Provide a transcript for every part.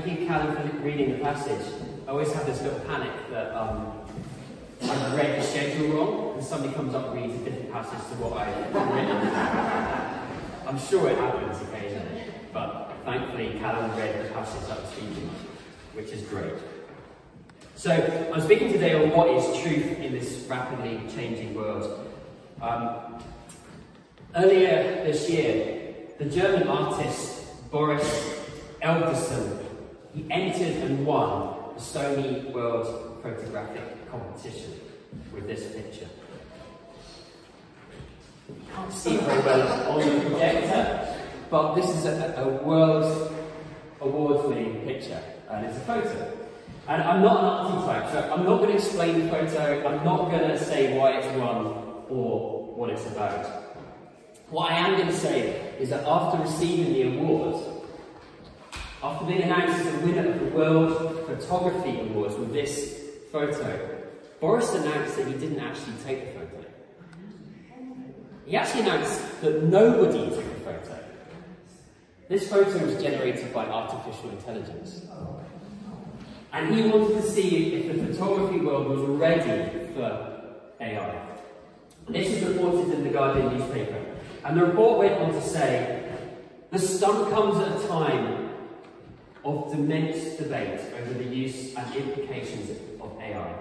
Thank you, Callum, for reading the passage. I always have this little panic that um, I've read the schedule wrong and somebody comes up and reads a different passage to what I've written. I'm sure it happens occasionally, but thankfully Callum read the passage I was speaking, which is great. So, I'm speaking today on what is truth in this rapidly changing world. Um, earlier this year, the German artist Boris Eldagsen, he entered and won the Sony World Photographic Competition with this picture. You can't see it very well on the projector, but this is a, a World Award-winning picture, and it's a photo. And I'm not an arty type, so I'm not going to explain the photo, I'm not going to say why it's won or what it's about. What I am going to say is that after receiving the award, after being announced as the winner of the World Photography Awards with this photo, Boris announced that he didn't actually take the photo. He actually announced that nobody took the photo. This photo was generated by artificial intelligence. And he wanted to see if the photography world was ready for AI. This is reported in the Guardian newspaper. And the report went on to say, the stunt comes at a time of immense debate over the use and implications of AI,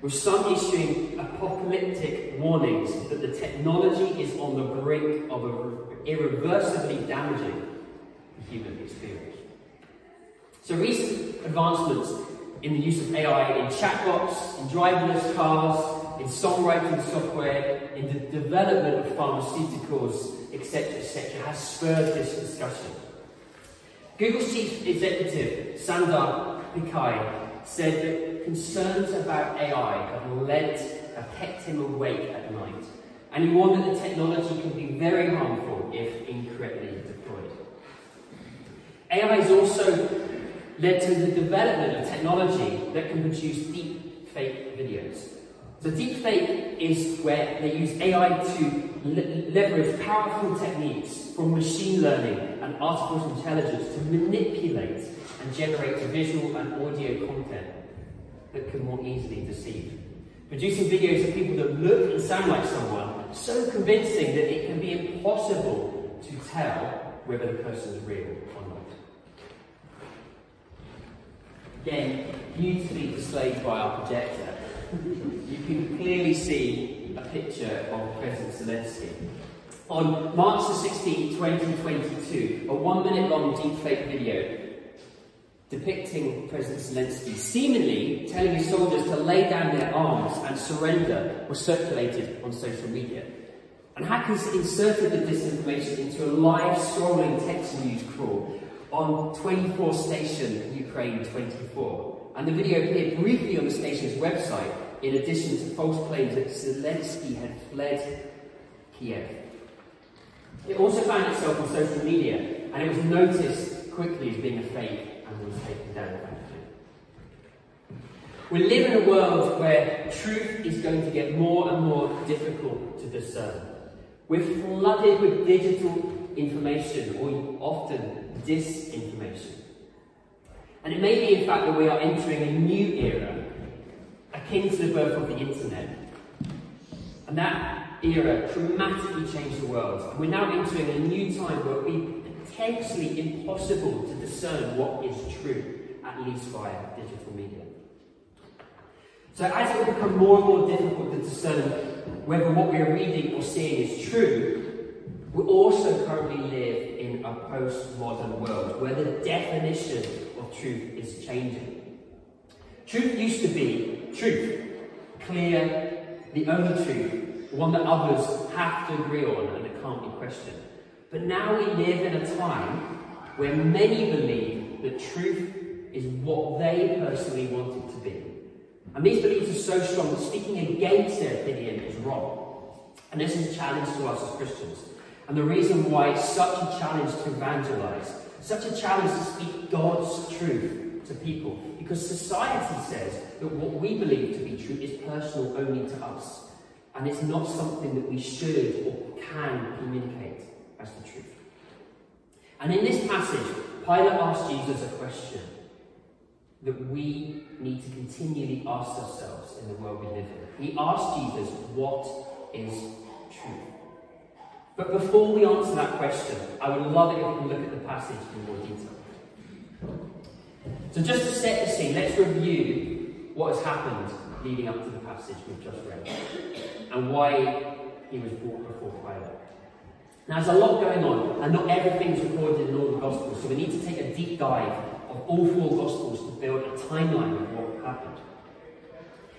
with some issuing apocalyptic warnings that the technology is on the brink of irreversibly damaging the human experience. So recent advancements in the use of AI in chatbots, in driverless cars, in songwriting software, in the development of pharmaceuticals, etc., etc., has spurred this discussion. Google's chief executive, Sundar Pichai, said that concerns about AI have led, have kept him awake at night, and he warned that the technology can be very harmful if incorrectly deployed. AI has also led to the development of technology that can produce deep fake videos. So deepfake is where they use AI to le leverage powerful techniques from machine learning and artificial intelligence to manipulate and generate visual and audio content that can more easily deceive. Producing videos of people that look and sound like someone so convincing that it can be impossible to tell whether the person is real or not. Again, beautifully displayed by our projector, you can clearly see a picture of President Zelensky. On March the 16th, 2022, a one minute long deepfake video depicting President Zelensky seemingly telling his soldiers to lay down their arms and surrender was circulated on social media. And hackers inserted the disinformation into a live scrolling text news crawl on 24 station Ukraine 24. And the video appeared briefly on the station's website in addition to false claims that Zelensky had fled Kiev. It also found itself on social media and it was noticed quickly as being a fake and was taken down We live in a world where truth is going to get more and more difficult to discern. We're flooded with digital information, or often disinformation. And it may be, in fact, that we are entering a new era, akin to the birth of the internet. And that era dramatically changed the world. We're now entering a new time where it will be potentially impossible to discern what is true, at least via digital media. So as it will become more and more difficult to discern whether what we are reading or seeing is true, we also currently live in a postmodern world where the definition truth is changing. Truth used to be truth, clear, the only truth, the one that others have to agree on and it can't be questioned. But now we live in a time where many believe that truth is what they personally want it to be. And these beliefs are so strong that speaking against their opinion is wrong. And this is a challenge to us as Christians. And the reason why it's such a challenge to evangelize, such a challenge to speak God's truth to people, because society says that what we believe to be true is personal only to us. And it's not something that we should or can communicate as the truth. And in this passage, Pilate asks Jesus a question. that we need to continually ask ourselves in the world we live in. He asked Jesus, What is truth? But before we answer that question, I would love it if we look at the passage in more detail. So, just to set the scene, let's review what has happened leading up to the passage we've just read and why he was brought before Pilate. Now, there's a lot going on, and not everything's recorded in all the Gospels, so we need to take a deep dive of all four Gospels to build a timeline of what happened.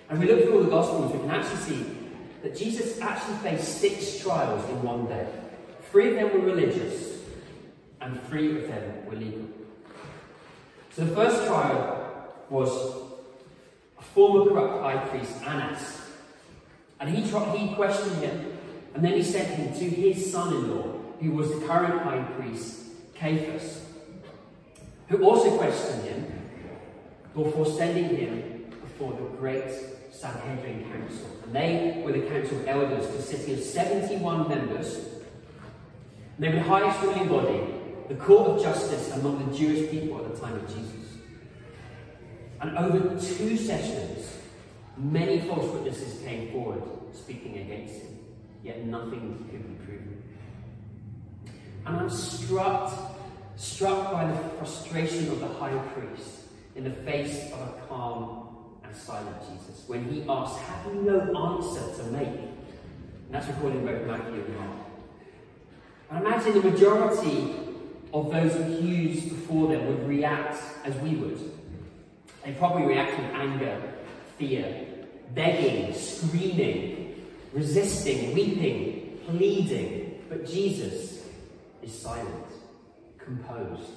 And we look through all the Gospels, we can actually see that Jesus actually faced six trials in one day. Three of them were religious, and three of them were legal. So the first trial was a former corrupt high priest, Annas. And he, tried, he questioned him, and then he sent him to his son in law, who was the current high priest, Caiaphas, who also questioned him before sending him before the great Sanhedrin Council. And they were the council of elders consisting of 71 members. They were the highest ruling body, the court of justice among the Jewish people at the time of Jesus. And over two sessions, many false witnesses came forward speaking against him, yet nothing could be proven. And I'm struck, struck by the frustration of the high priest in the face of a calm silent Jesus when he asked, Have you no answer to make? And that's recorded in both Matthew and Mark. I imagine the majority of those accused before them would react as we would. They'd probably react with anger, fear, begging, screaming, resisting, weeping, pleading. But Jesus is silent, composed,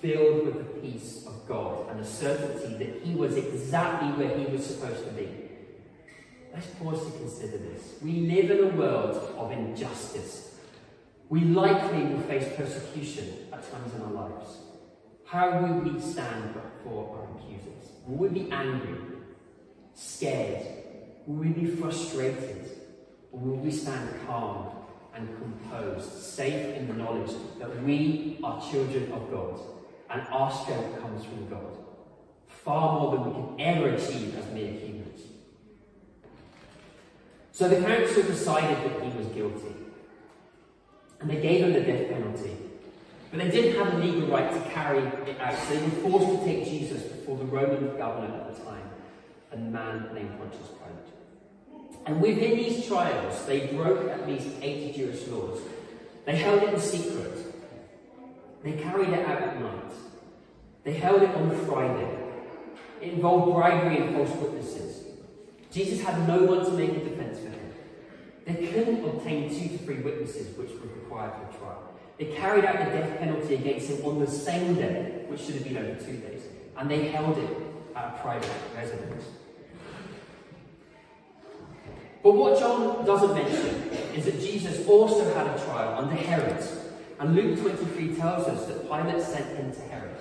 filled with the peace of God and the certainty that he was exactly where he was supposed to be. Let's pause to consider this. We live in a world of injustice. We likely will face persecution at times in our lives. How will we stand before our accusers? Will we be angry, scared? Will we be frustrated? Or will we stand calm and composed, safe in the knowledge that we are children of God and our strength comes from God? Far more than we can ever achieve as mere humans. So the council decided that he was guilty. And they gave him the death penalty. But they didn't have a legal right to carry it out, so they were forced to take Jesus before the Roman governor at the time, a man named Pontius Pilate. And within these trials, they broke at least eight Jewish laws. They held it in secret. They carried it out at night. They held it on Friday. It involved bribery and false witnesses. Jesus had no one to make a defense for him. They couldn't obtain two to three witnesses, which was required for trial. They carried out the death penalty against him on the same day, which should have been over two days, and they held it at a private residence. But what John doesn't mention is that Jesus also had a trial under Herod. And Luke 23 tells us that Pilate sent him to Herod,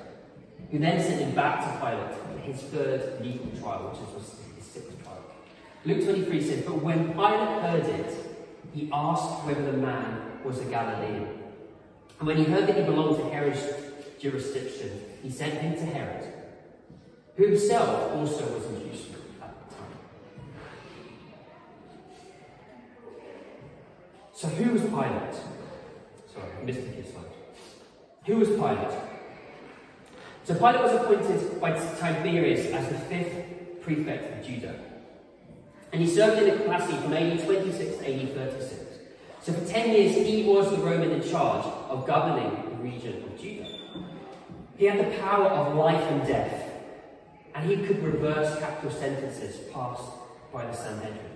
who then sent him back to Pilate for his third legal trial, which was his sixth trial. Luke 23 says, But when Pilate heard it, he asked whether the man was a Galilean. And when he heard that he belonged to Herod's jurisdiction, he sent him to Herod, who himself also was the time. So who was Pilate? Sorry, I missed. Who was Pilate? So Pilate was appointed by Tiberius as the fifth prefect of Judah. And he served in the capacity from AD 26 to AD 36. So for 10 years, he was the Roman in charge of governing the region of Judah. He had the power of life and death, and he could reverse capital sentences passed by the Sanhedrin.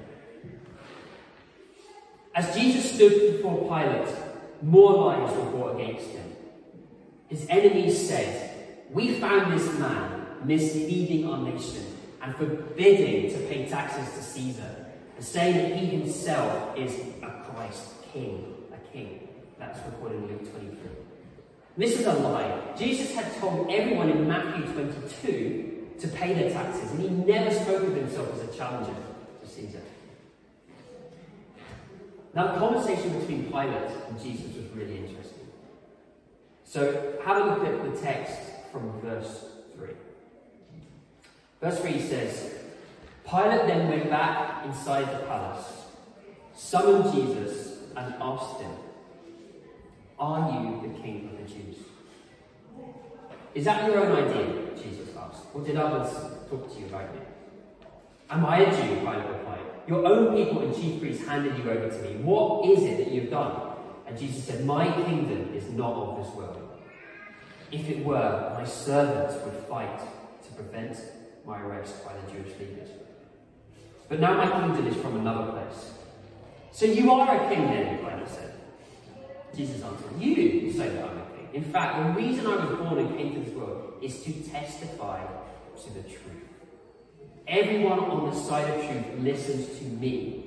As Jesus stood before Pilate, more lies were brought against him. His enemies said, We found this man misleading our nation and forbidding to pay taxes to Caesar, and saying that he himself is a Christ king, a king. That's recorded in Luke 23. This is a lie. Jesus had told everyone in Matthew 22 to pay their taxes, and he never spoke of himself as a challenger to Caesar. Now, the conversation between Pilate and Jesus was really interesting. So, have a look at the text from verse 3. Verse 3 says, Pilate then went back inside the palace, summoned Jesus, and asked him, Are you the king of the Jews? Is that your own idea? Jesus asked. Or did others talk to you about me? Am I a Jew? Pilate replied. Your own people and chief priests handed you over to me. What is it that you've done? And Jesus said, My kingdom is not of this world. If it were, my servants would fight to prevent my arrest by the Jewish leaders. But now my kingdom is from another place. So you are a king then, Pilate said. Jesus answered, You say that I'm a king. In fact, the reason I was born and came to this world is to testify to the truth. Everyone on the side of truth listens to me.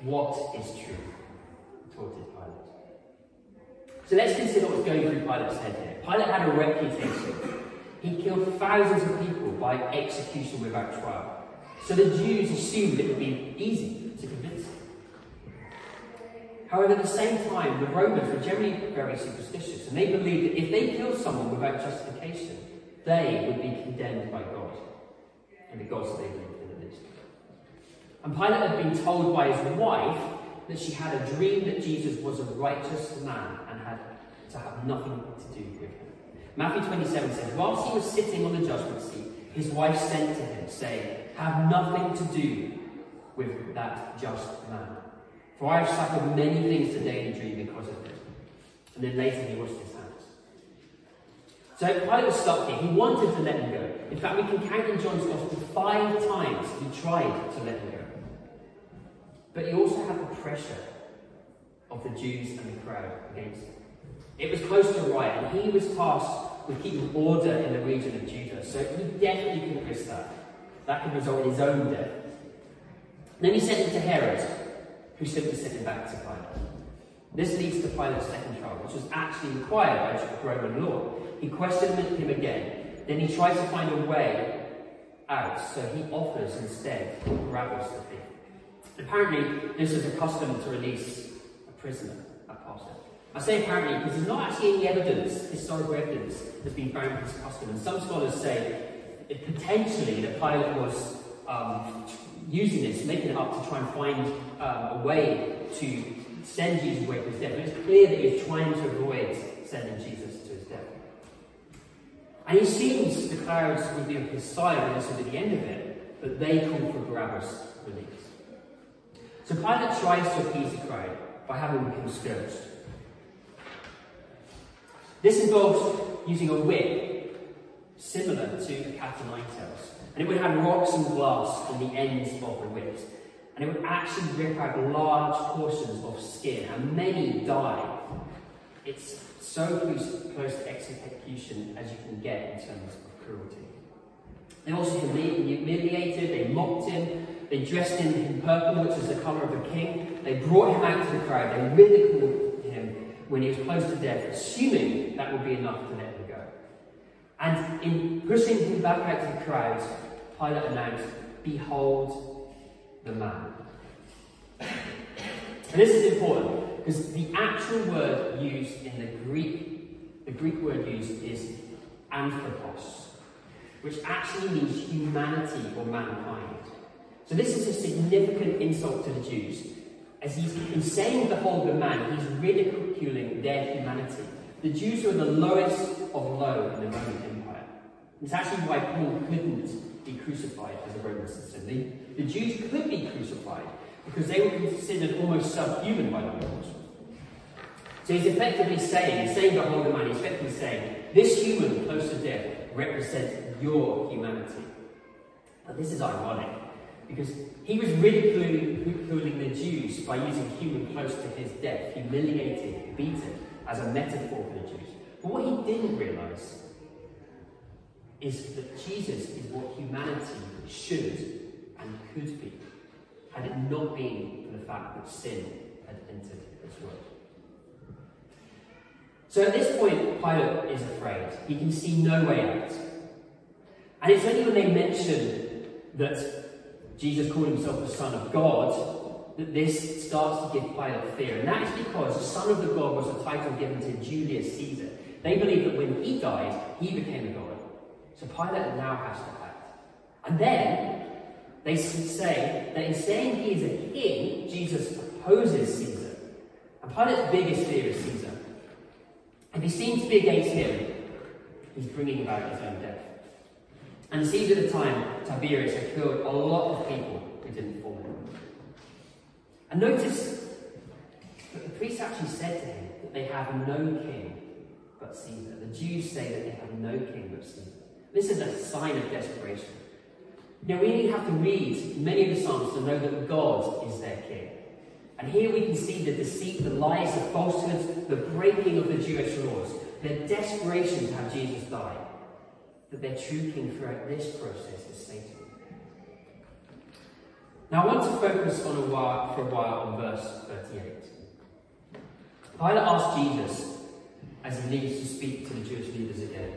What is truth? Retorted Pilate. So let's consider what's going through Pilate's head here. Pilate had a reputation. He killed thousands of people by execution without trial. So the Jews assumed it would be easy to convince him. However, at the same time, the Romans were generally very superstitious, and they believed that if they killed someone without justification, they would be condemned by God, and the believed in at least. And Pilate had been told by his wife that she had a dream that Jesus was a righteous man and had to have nothing to do with him. Matthew 27 says, Whilst he was sitting on the judgment seat, his wife sent to him, saying, Have nothing to do with that just man. For I have suffered many things today in a dream because of him. And then later he was his hands. So Pilate was stuck here. He wanted to let him go. In fact, we can count in John's Gospel five times he tried to let him go. But he also had the pressure of the Jews and the crowd against him. It was close to riot, and he was tasked with keeping order in the region of Judah. So he definitely couldn't risk that. That could result in his own death. Then he sent him to Herod, who simply sent him back to Pilate. This leads to Pilate's second trial, which was actually required by Roman law. He questioned him again. Then he tries to find a way out, so he offers instead Barabbas the thief. Apparently, this is a custom to release a prisoner Passover. I say apparently because there's not actually any evidence, historical evidence, that's been found for this custom. And some scholars say it potentially that Pilate was um, using this, making it up to try and find um, a way to send Jesus away from his death. But it's clear that he's trying to avoid sending Jesus. And he seems the crowds would be on his side when this will be the end of it, but they call for Barabbas release. So Pilate tries to appease the crowd by having him scourged. This involves using a whip similar to cat o' nine tails. And it would have rocks and glass on the ends of the whips. And it would actually rip out large portions of skin, and many die. It's so close, close to execution as you can get in terms of cruelty. They also humiliated, they mocked him, they dressed him in purple, which is the colour of a king. They brought him out to the crowd, they ridiculed him when he was close to death, assuming that would be enough to let him go. And in pushing him back out to the crowd, Pilate announced, Behold the man. And this is important because the actual word used in the Greek, the Greek word used is anthropos, which actually means humanity or mankind. So this is a significant insult to the Jews. As he's in saying behold the man, he's ridiculing their humanity. The Jews were the lowest of low in the Roman Empire. It's actually why Paul couldn't be crucified as a Roman citizen. The, the Jews could be crucified because they were considered almost subhuman by the Romans. So he's effectively saying, saying the man, he's effectively saying, this human close to death represents your humanity. But this is ironic because he was ridiculing the Jews by using human close to his death, humiliated, beaten, as a metaphor for the Jews. But what he didn't realize is that Jesus is what humanity should and could be, had it not been for the fact that sin had entered this world. So at this point, Pilate is afraid. He can see no way out. And it's only when they mention that Jesus called himself the Son of God that this starts to give Pilate fear. And that is because the Son of the God was a title given to Julius Caesar. They believed that when he died, he became a god. So Pilate now has to act. And then they say that in saying he is a king, Jesus opposes Caesar. And Pilate's biggest fear is Caesar. If he seems to be against him, he's bringing about his own death. And Caesar at the time, Tiberius, had killed a lot of people who didn't follow him. And notice that the priests actually said to him that they have no king but Caesar. The Jews say that they have no king but Caesar. This is a sign of desperation. Now, we only have to read many of the Psalms to know that God is their king. And here we can see the deceit, the lies, the falsehoods, the breaking of the Jewish laws, their desperation to have Jesus die. That their true king throughout this process is Satan. Now, I want to focus on a while, for a while on verse 38. Pilate asked Jesus, as he needs to speak to the Jewish leaders again,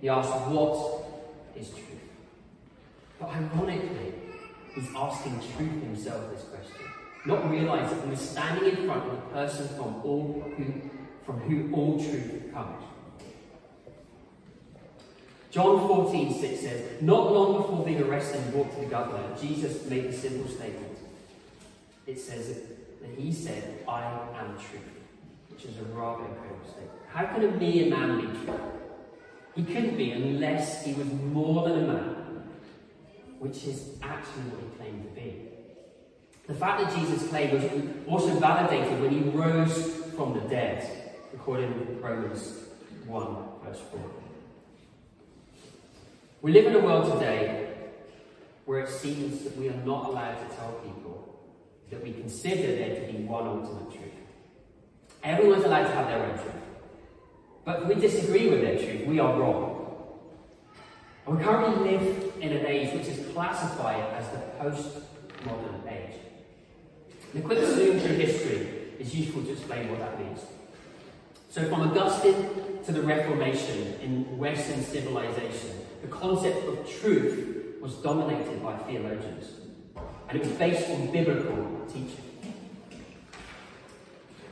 he asked, What is truth? But ironically, he's asking truth himself this question, not realizing that we're standing in front of a person from all who, from who all truth comes. John 14, 6 says, Not long before being arrested and brought to the governor, Jesus made a simple statement. It says that he said, I am truth, which is a rather incredible statement. How can a mere man be true? He couldn't be unless he was more than a man, which is actually what he claimed to be. The fact that Jesus claimed was also validated when he rose from the dead, according to Romans 1, verse 4. We live in a world today where it seems that we are not allowed to tell people that we consider there to be one ultimate truth. Everyone's allowed to have their own truth. But if we disagree with their truth, we are wrong. And we currently live in an age which is classified as the age. And a quick zoom through history is useful to explain what that means. So from Augustine to the Reformation in Western civilization, the concept of truth was dominated by theologians. And it was based on biblical teaching.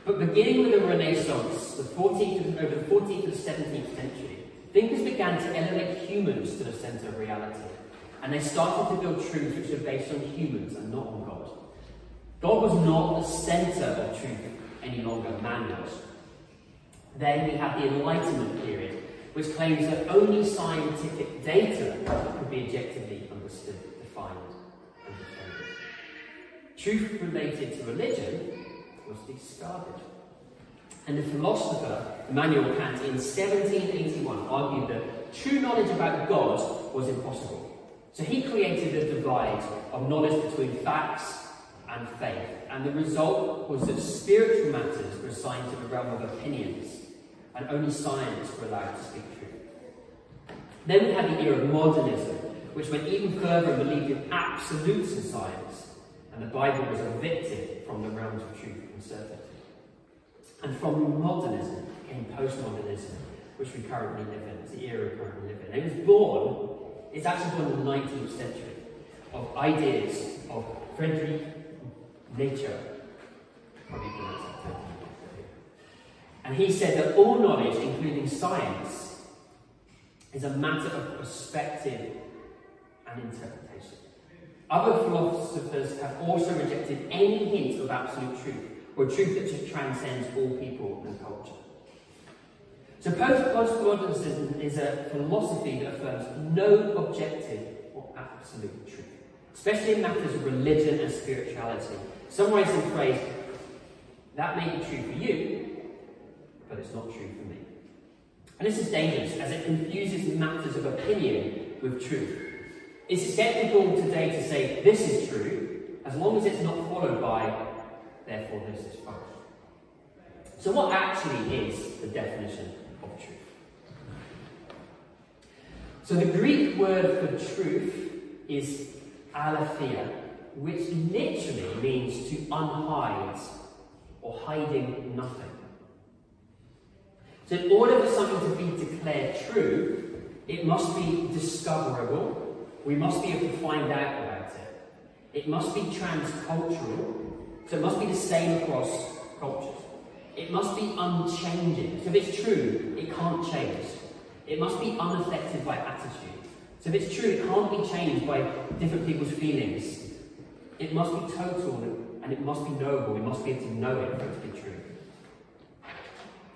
But beginning with the Renaissance, the 14th, over the 14th and 17th century, thinkers began to elevate humans to the centre of reality. And they started to build truths which are based on humans and not on God. God was not the centre of truth any longer, man was. Then we had the Enlightenment period, which claims that only scientific data could be objectively understood, defined, and defended. Truth related to religion was discarded. And the philosopher Immanuel Kant in 1781 argued that true knowledge about God was impossible. So he created a divide of knowledge between facts and faith. And the result was that spiritual matters were assigned to the realm of opinions, and only science were allowed to speak truth. Then we had the era of modernism, which went even further and believed in absolutes in science, and the Bible was evicted from the realms of truth and certainty. And from modernism came postmodernism, which we currently live in. It's the era we currently live in. It was born, it's actually born in the 19th century, of ideas of Friedrich Nietzsche. And he said that all knowledge, including science, is a matter of perspective and interpretation. Other philosophers have also rejected any hint of absolute truth, or truth that transcends all people and culture. So postmodernism is a philosophy that affirms no objective or absolute truth, especially in matters of religion and spirituality. Ways the phrase, that may be true for you, but it's not true for me. And this is dangerous as it confuses matters of opinion with truth. It's acceptable today to say this is true as long as it's not followed by therefore this is false. So, what actually is the definition of truth? So, the Greek word for truth is aletheia, which literally means to unhide or hiding nothing. So, in order for something to be declared true, it must be discoverable, we must be able to find out about it. It must be transcultural, so it must be the same across cultures. It must be unchanging. So if it's true, it can't change. It must be unaffected by attitude. So if it's true, it can't be changed by different people's feelings. It must be total and it must be knowable. We must be able to know it for it to be true.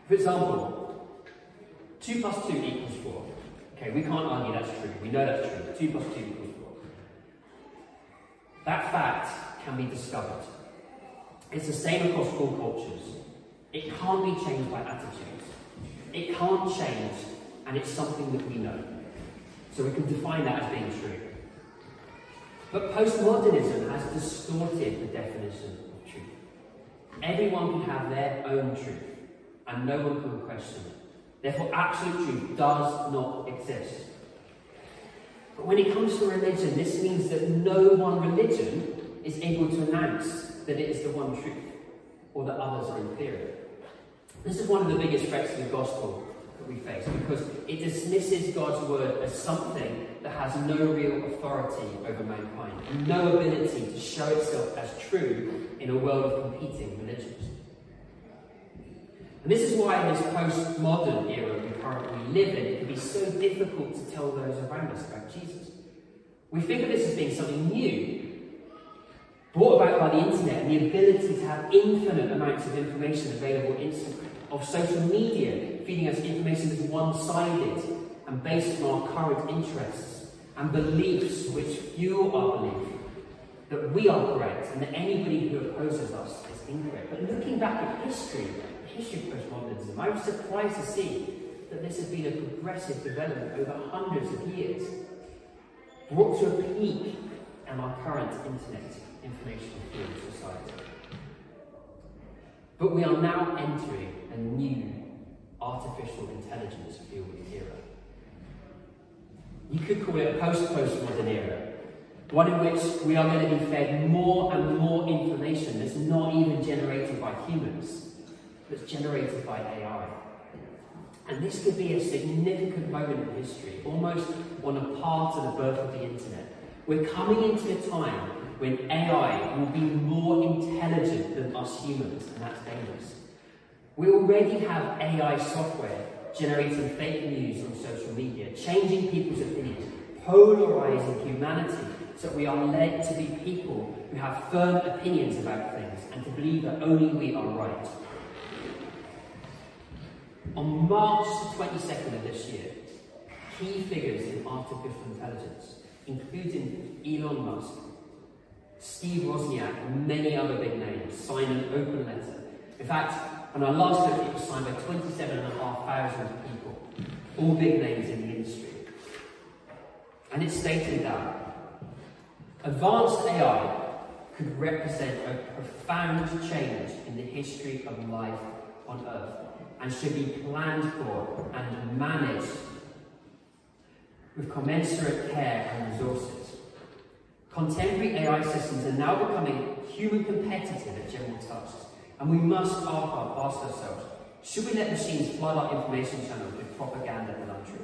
For example, 2 plus 2 equals 4. Okay, we can't argue that's true. We know that's true. 2 plus 2 equals 4. That fact can be discovered. It's the same across all cultures. It can't be changed by attitudes. It can't change, and it's something that we know. So we can define that as being true. But postmodernism has distorted the definition of truth. Everyone can have their own truth, and no one can question it. Therefore, absolute truth does not exist. But when it comes to religion, this means that no one religion is able to announce that it is the one truth, or that others are inferior. This is one of the biggest threats to the gospel that we face because it dismisses God's word as something that has no real authority over mankind no ability to show itself as true in a world of competing religions. And this is why in this postmodern era we currently live in, it can be so difficult to tell those around us about Jesus. We think of this as being something new, brought about by the internet and the ability to have infinite amounts of information available instantly, of social media feeding us information that's one-sided and based on our current interests and beliefs which fuel our belief that we are correct and that anybody who opposes us is incorrect. But looking back at history, the history of postmodernism, I was surprised to see that this has been a progressive development over hundreds of years, brought to a peak in our current internet information field society. But we are now entering a new artificial intelligence field era. You could call it a post-postmodern era, one in which we are going to be fed more and more information that's not even generated by humans, that's generated by AI. And this could be a significant moment in history, almost on a part of the birth of the internet. We're coming into a time when AI will be more intelligent than us humans, and that's dangerous. We already have AI software generating fake news on social media, changing people's opinions, polarizing humanity, so that we are led to be people who have firm opinions about things and to believe that only we are right. On March 22nd of this year, key figures in artificial intelligence, including Elon Musk, Steve Wozniak, and many other big names, signed an open letter. In fact, on our last look, was signed by 27,500 people, all big names in the industry. And it stated that advanced AI could represent a profound change in the history of life on Earth and should be planned for and managed with commensurate care and resources. Contemporary AI systems are now becoming human competitive at general tasks, and we must ask ourselves, should we let machines flood our information channels with propaganda and untruth?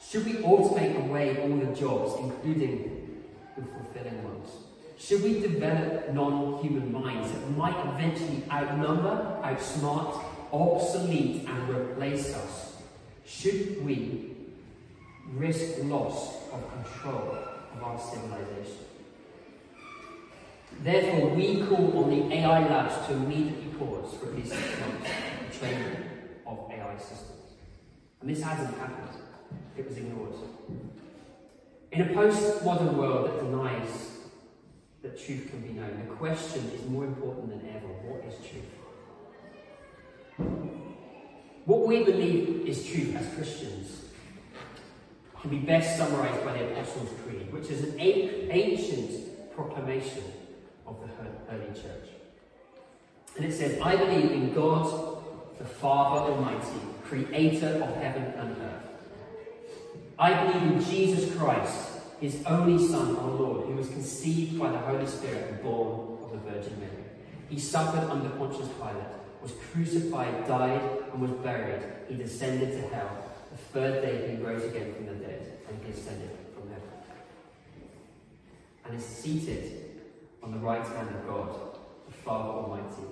Should we automate away all the jobs, including the fulfilling ones? Should we develop non-human minds that might eventually outnumber, outsmart, obsolete and replace us? Should we risk loss of control of our civilization? Therefore, we call on the AI labs to immediately pause for at least six months the training of AI systems. And this hasn't happened. It was ignored. In a postmodern world that denies that truth can be known, the question is more important than ever. What is truth? What we believe is truth as Christians can be best summarized by the Apostles' Creed, which is an ancient proclamation early church. And it says, I believe in God, the Father Almighty, creator of heaven and earth. I believe in Jesus Christ, his only Son, our Lord, who was conceived by the Holy Spirit and born of the Virgin Mary. He suffered under Pontius Pilate, was crucified, died, and was buried. He descended to hell. The third day he rose again from the dead, and he ascended from heaven. And is seated on the right hand of God, the Father Almighty.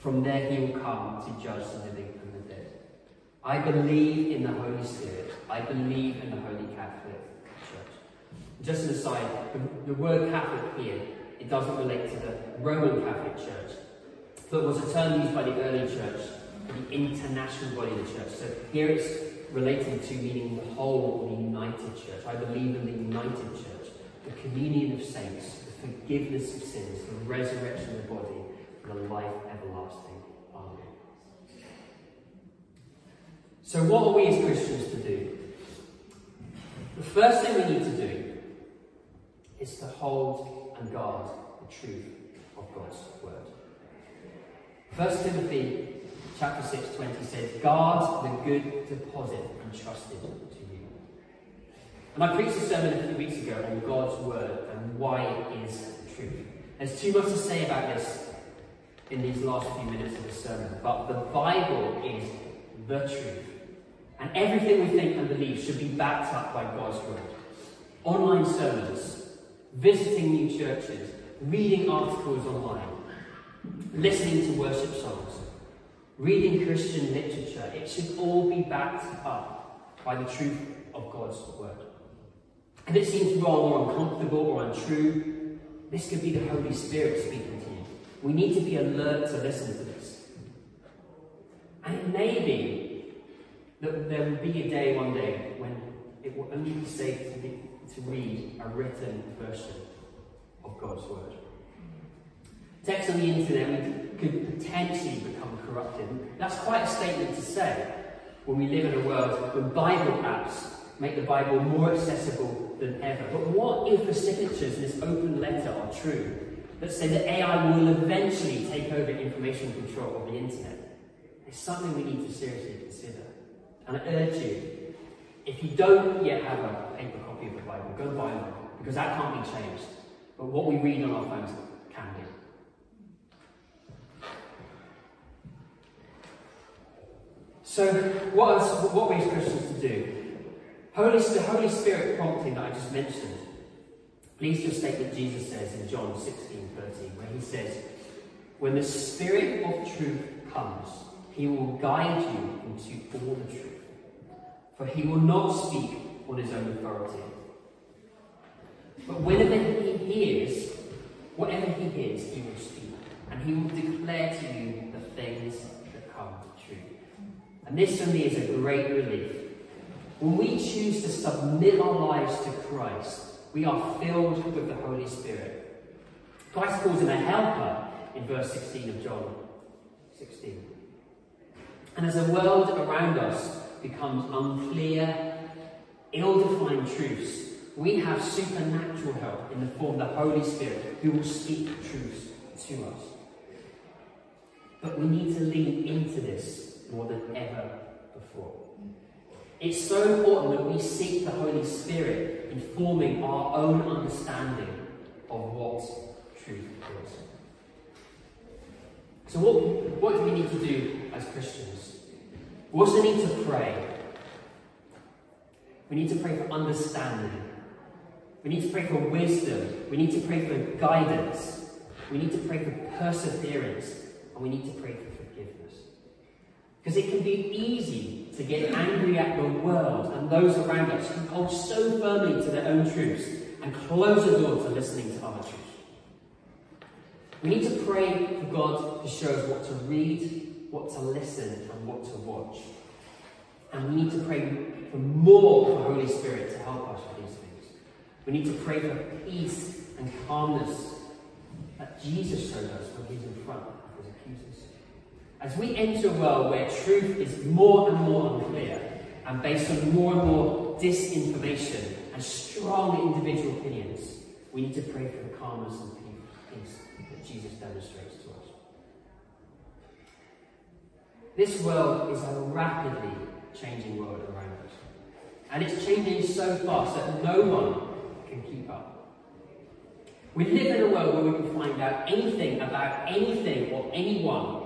From there he will come to judge the living and the dead. I believe in the Holy Spirit. I believe in the Holy Catholic Church. Just an aside, the, the word Catholic here, it doesn't relate to the Roman Catholic Church, but was a term used by the early church the international body of the church. So here it's relating to meaning the whole, the united church. I believe in the united church, the communion of saints, forgiveness of sins, the resurrection of the body, and the life everlasting. Amen. So, what are we as Christians to do? The first thing we need to do is to hold and guard the truth of God's word. 1 Timothy chapter 6, 20 says, Guard the good deposit entrusted to. And I preached a sermon a few weeks ago on God's word and why it is truth. There's too much to say about this in these last few minutes of the sermon, but the Bible is the truth. And everything we think and believe should be backed up by God's word. Online sermons, visiting new churches, reading articles online, listening to worship songs, reading Christian literature, it should all be backed up by the truth of God's word. If it seems wrong or uncomfortable or untrue, this could be the Holy Spirit speaking to you. We need to be alert to listen to this. And it may be that there will be a day one day when it will only be safe to, be, to read a written version of God's word. Text on the internet could potentially become corrupted. That's quite a statement to say when we live in a world when Bible apps make the Bible more accessible than ever. But what if the signatures in this open letter are true that say that AI will eventually take over information control of the internet? It's something we need to seriously consider. And I urge you, if you don't yet have a paper copy of the Bible, go buy one, because that can't be changed. But what we read on our phones can be. So, what, what we as Christians to do? Holy, Holy Spirit prompting that I just mentioned leads to a statement Jesus says in John 16 13, where he says, When the Spirit of truth comes, he will guide you into all the truth. For he will not speak on his own authority. But whenever he hears, whatever he hears, he will speak. And he will declare to you the things that come true. And this for me is a great relief. When we choose to submit our lives to Christ, we are filled with the Holy Spirit. Christ calls him a helper in verse 16 of John 16. And as the world around us becomes unclear, ill defined truths, we have supernatural help in the form of the Holy Spirit who will speak truths to us. But we need to lean into this more than ever before. It's so important that we seek the Holy Spirit in forming our own understanding of what truth is. So, what, what do we need to do as Christians? We also need to pray. We need to pray for understanding. We need to pray for wisdom. We need to pray for guidance. We need to pray for perseverance. And we need to pray for forgiveness. Because it can be easy to get angry at the world and those around us who hold so firmly to their own truths and close the door to listening to other truths. We need to pray for God to show us what to read, what to listen, and what to watch. And we need to pray for more of the Holy Spirit to help us with these things. We need to pray for peace and calmness that Jesus showed us when he was in front. As we enter a world where truth is more and more unclear and based on more and more disinformation and strong individual opinions, we need to pray for the calmness and peace that Jesus demonstrates to us. This world is a rapidly changing world around us. And it's changing so fast that no one can keep up. We live in a world where we can find out anything about anything or anyone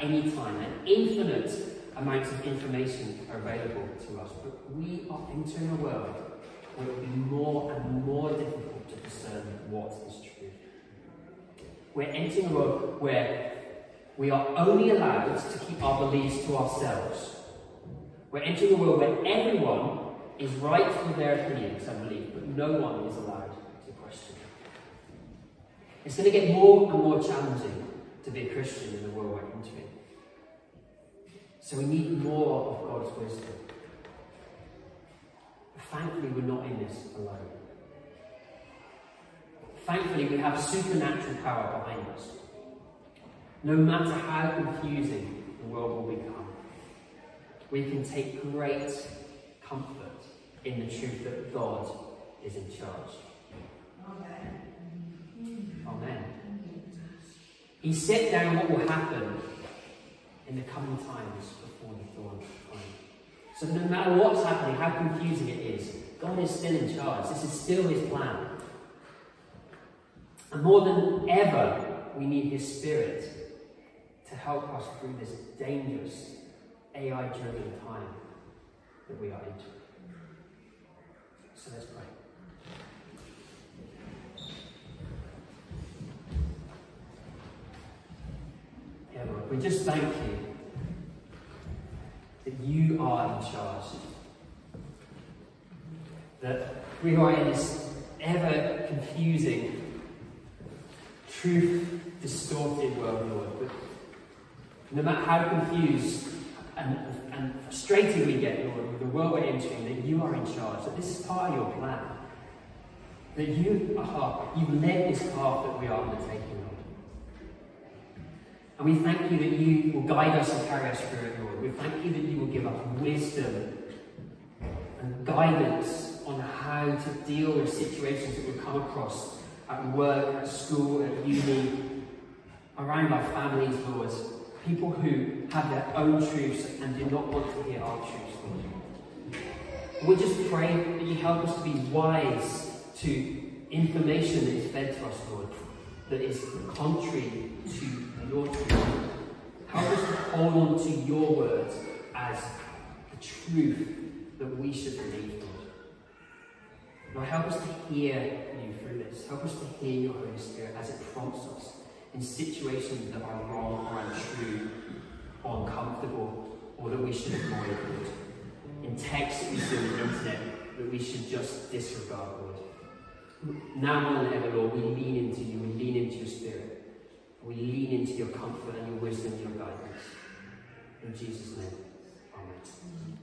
any time, an infinite amounts of information are available to us. But we are entering a world where it will be more and more difficult to discern what is true. We're entering a world where we are only allowed to keep our beliefs to ourselves. We're entering a world where everyone is right with their opinions and belief, but no one is allowed to question it. It's going to get more and more challenging to be a Christian in the world we're entering. So we need more of God's wisdom. But thankfully, we're not in this alone. Thankfully, we have supernatural power behind us. No matter how confusing the world will become, we can take great comfort in the truth that God is in charge. Amen. Amen. He set down what will happen in the coming times before the time. So no matter what's happening, how confusing it is, God is still in charge. This is still his plan. And more than ever, we need his spirit to help us through this dangerous AI driven time that we are in. So let's pray. Yeah, Lord, we just thank you that you are in charge. That we are in this ever confusing, truth distorted world, Lord. But no matter how confused and, and frustrated we get, Lord, with the world we're entering, that you are in charge, that this is part of your plan. That you are, you've led this path that we are undertaking. And we thank you that you will guide us and carry us through it, Lord. We thank you that you will give us wisdom and guidance on how to deal with situations that we come across at work, at school, at uni, around our families, Lord people who have their own truths and do not want to hear our truths, Lord. We just pray that you help us to be wise to information that is fed to us, Lord, that is contrary to your truth. Help us to hold on to your words as the truth that we should believe, Lord. Lord, help us to hear you through this. Help us to hear your Holy Spirit as it prompts us in situations that are wrong or untrue or uncomfortable or that we should avoid. In texts that we see on the internet that we should just disregard. Now more than ever, Lord, we lean into you, we lean into your spirit. We lean into your comfort and your wisdom and your guidance. In Jesus' name, Amen.